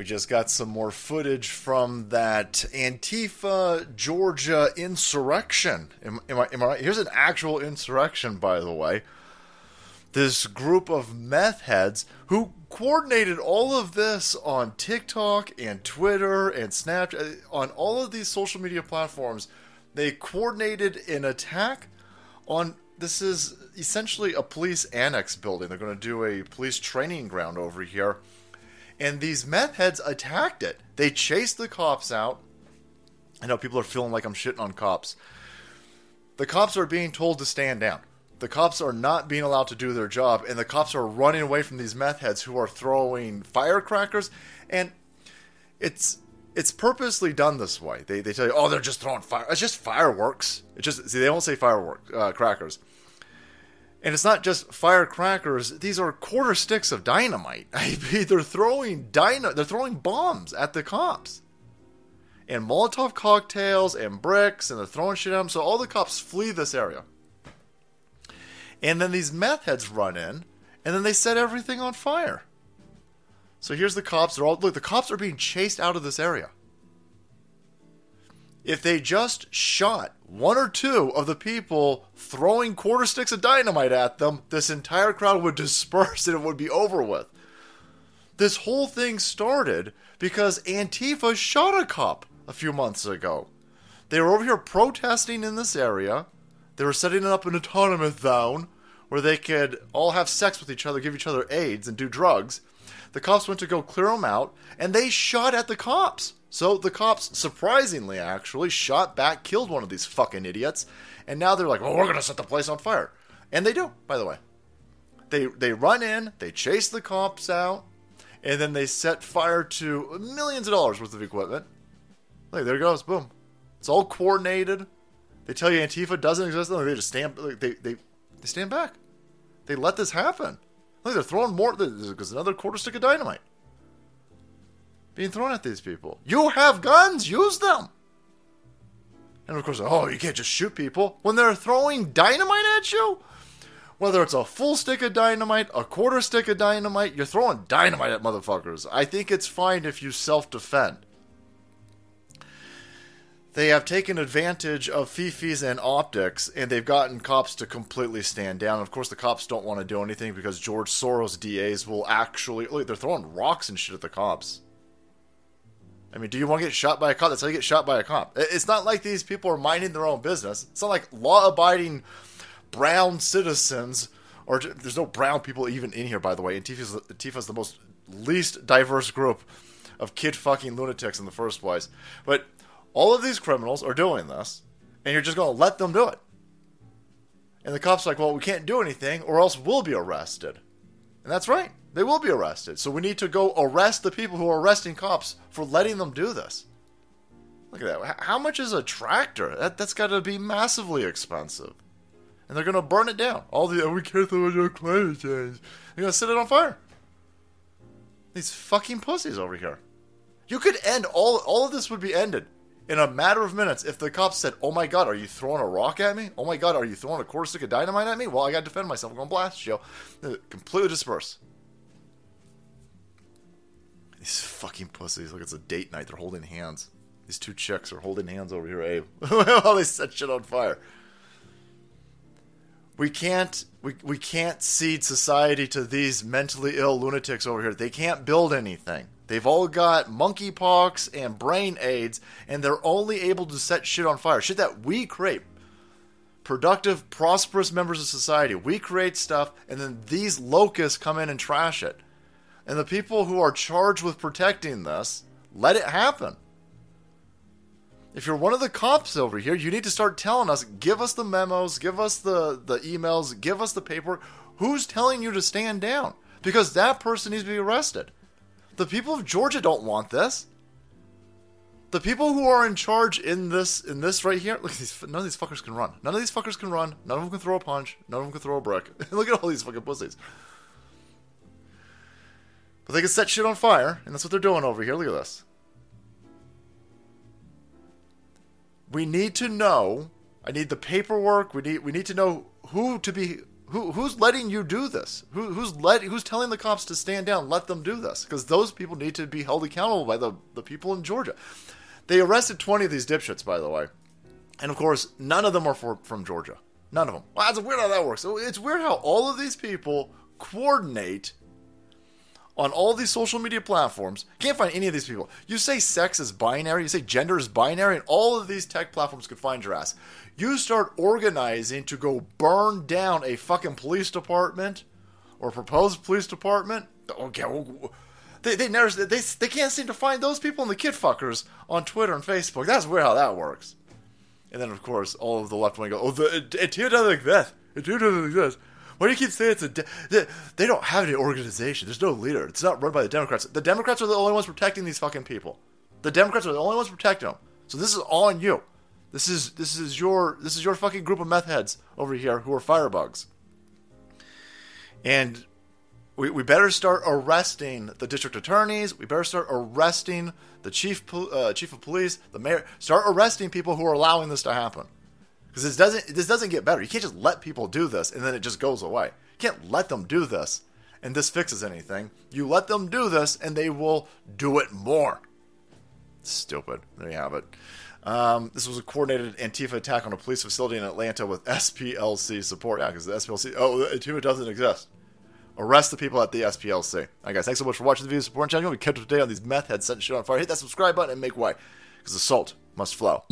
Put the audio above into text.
We just got some more footage from that Antifa Georgia insurrection. Am, am, I, am I right? Here's an actual insurrection, by the way. This group of meth heads who coordinated all of this on TikTok and Twitter and Snapchat, uh, on all of these social media platforms. They coordinated an attack on this is essentially a police annex building. They're going to do a police training ground over here and these meth heads attacked it. They chased the cops out. I know people are feeling like I'm shitting on cops. The cops are being told to stand down. The cops are not being allowed to do their job, and the cops are running away from these meth heads who are throwing firecrackers. And it's it's purposely done this way. They, they tell you, oh, they're just throwing fire. It's just fireworks. It's just see, they don't say firework uh, crackers. And it's not just firecrackers; these are quarter sticks of dynamite. I mean, they're throwing dyna- they're throwing bombs at the cops, and Molotov cocktails and bricks, and they're throwing shit at them. So all the cops flee this area, and then these meth heads run in, and then they set everything on fire. So here's the cops. They're all look. The cops are being chased out of this area if they just shot one or two of the people throwing quarter sticks of dynamite at them, this entire crowd would disperse and it would be over with. This whole thing started because Antifa shot a cop a few months ago. They were over here protesting in this area. They were setting up an autonomous zone where they could all have sex with each other, give each other AIDS, and do drugs. The cops went to go clear them out, and they shot at the cops. So the cops, surprisingly, actually, shot back, killed one of these fucking idiots, and now they're like, "Well, we're gonna set the place on fire," and they do. By the way, they they run in, they chase the cops out, and then they set fire to millions of dollars worth of equipment. Like there goes, boom. It's all coordinated. They tell you Antifa doesn't exist, they just stamp. They they they stand back. They let this happen. Look, they're throwing more. There's another quarter stick of dynamite being thrown at these people. You have guns, use them. And of course, oh, you can't just shoot people when they're throwing dynamite at you. Whether it's a full stick of dynamite, a quarter stick of dynamite, you're throwing dynamite at motherfuckers. I think it's fine if you self defend. They have taken advantage of fifis and optics, and they've gotten cops to completely stand down. Of course, the cops don't want to do anything because George Soros DAs will actually look. They're throwing rocks and shit at the cops. I mean, do you want to get shot by a cop? That's how you get shot by a cop. It's not like these people are minding their own business. It's not like law abiding brown citizens, or there's no brown people even in here, by the way. Antifa's, Antifa's the most least diverse group of kid fucking lunatics in the first place. But all of these criminals are doing this, and you're just going to let them do it. And the cops like, well, we can't do anything, or else we'll be arrested. And that's right. They will be arrested. So we need to go arrest the people who are arresting cops for letting them do this. Look at that. How much is a tractor? That, that's got to be massively expensive. And they're going to burn it down. All the, oh, we can't on climate change. They're going to set it on fire. These fucking pussies over here. You could end all, all of this would be ended in a matter of minutes if the cops said, Oh my god, are you throwing a rock at me? Oh my god, are you throwing a quarter stick of dynamite at me? Well, I gotta defend myself. I'm gonna blast you. Uh, completely disperse. These fucking pussies. Look, it's a date night. They're holding hands. These two chicks are holding hands over here, eh? Abe. While they set shit on fire. We can't we, we can't cede society to these mentally ill lunatics over here. They can't build anything. They've all got monkeypox and brain AIDS, and they're only able to set shit on fire. Shit that we create. Productive, prosperous members of society. We create stuff, and then these locusts come in and trash it. And the people who are charged with protecting this, let it happen. If you're one of the cops over here, you need to start telling us, give us the memos, give us the, the emails, give us the paperwork. Who's telling you to stand down? Because that person needs to be arrested. The people of Georgia don't want this. The people who are in charge in this in this right here, look, these, none of these fuckers can run. None of these fuckers can run. None of them can throw a punch. None of them can throw a brick. look at all these fucking pussies. But they can set shit on fire, and that's what they're doing over here. Look at this. We need to know. I need the paperwork. We need we need to know who to be Who, who's letting you do this? Who, who's let, Who's telling the cops to stand down? Let them do this because those people need to be held accountable by the the people in Georgia. They arrested twenty of these dipshits, by the way, and of course, none of them are for, from Georgia. None of them. Well, that's weird how that works. So it's weird how all of these people coordinate on all these social media platforms. Can't find any of these people. You say sex is binary, you say gender is binary, and all of these tech platforms could find your ass. You start organizing to go burn down a fucking police department or proposed police department. Okay, they they never they they can't seem to find those people and the kid fuckers on Twitter and Facebook. That's weird how that works. And then of course all of the left wing go, oh, the Antifa doesn't exist. Antifa doesn't exist. Why do you keep saying it's a? De- they, they don't have any organization. There's no leader. It's not run by the Democrats. The Democrats are the only ones protecting these fucking people. The Democrats are the only ones protecting them. So this is all on you. This is this is your this is your fucking group of meth heads over here who are firebugs. And we, we better start arresting the district attorneys. We better start arresting the chief uh, chief of police, the mayor. Start arresting people who are allowing this to happen because this doesn't this doesn't get better. You can't just let people do this and then it just goes away. You can't let them do this and this fixes anything. You let them do this and they will do it more. Stupid. There you have it. Um, this was a coordinated Antifa attack on a police facility in Atlanta with SPLC support. Yeah, because the SPLC, oh, Antifa doesn't exist. Arrest the people at the SPLC. All right, guys, thanks so much for watching the video, supporting channel. We kept up today on these meth heads setting shit on fire. Hit that subscribe button and make way, because the salt must flow.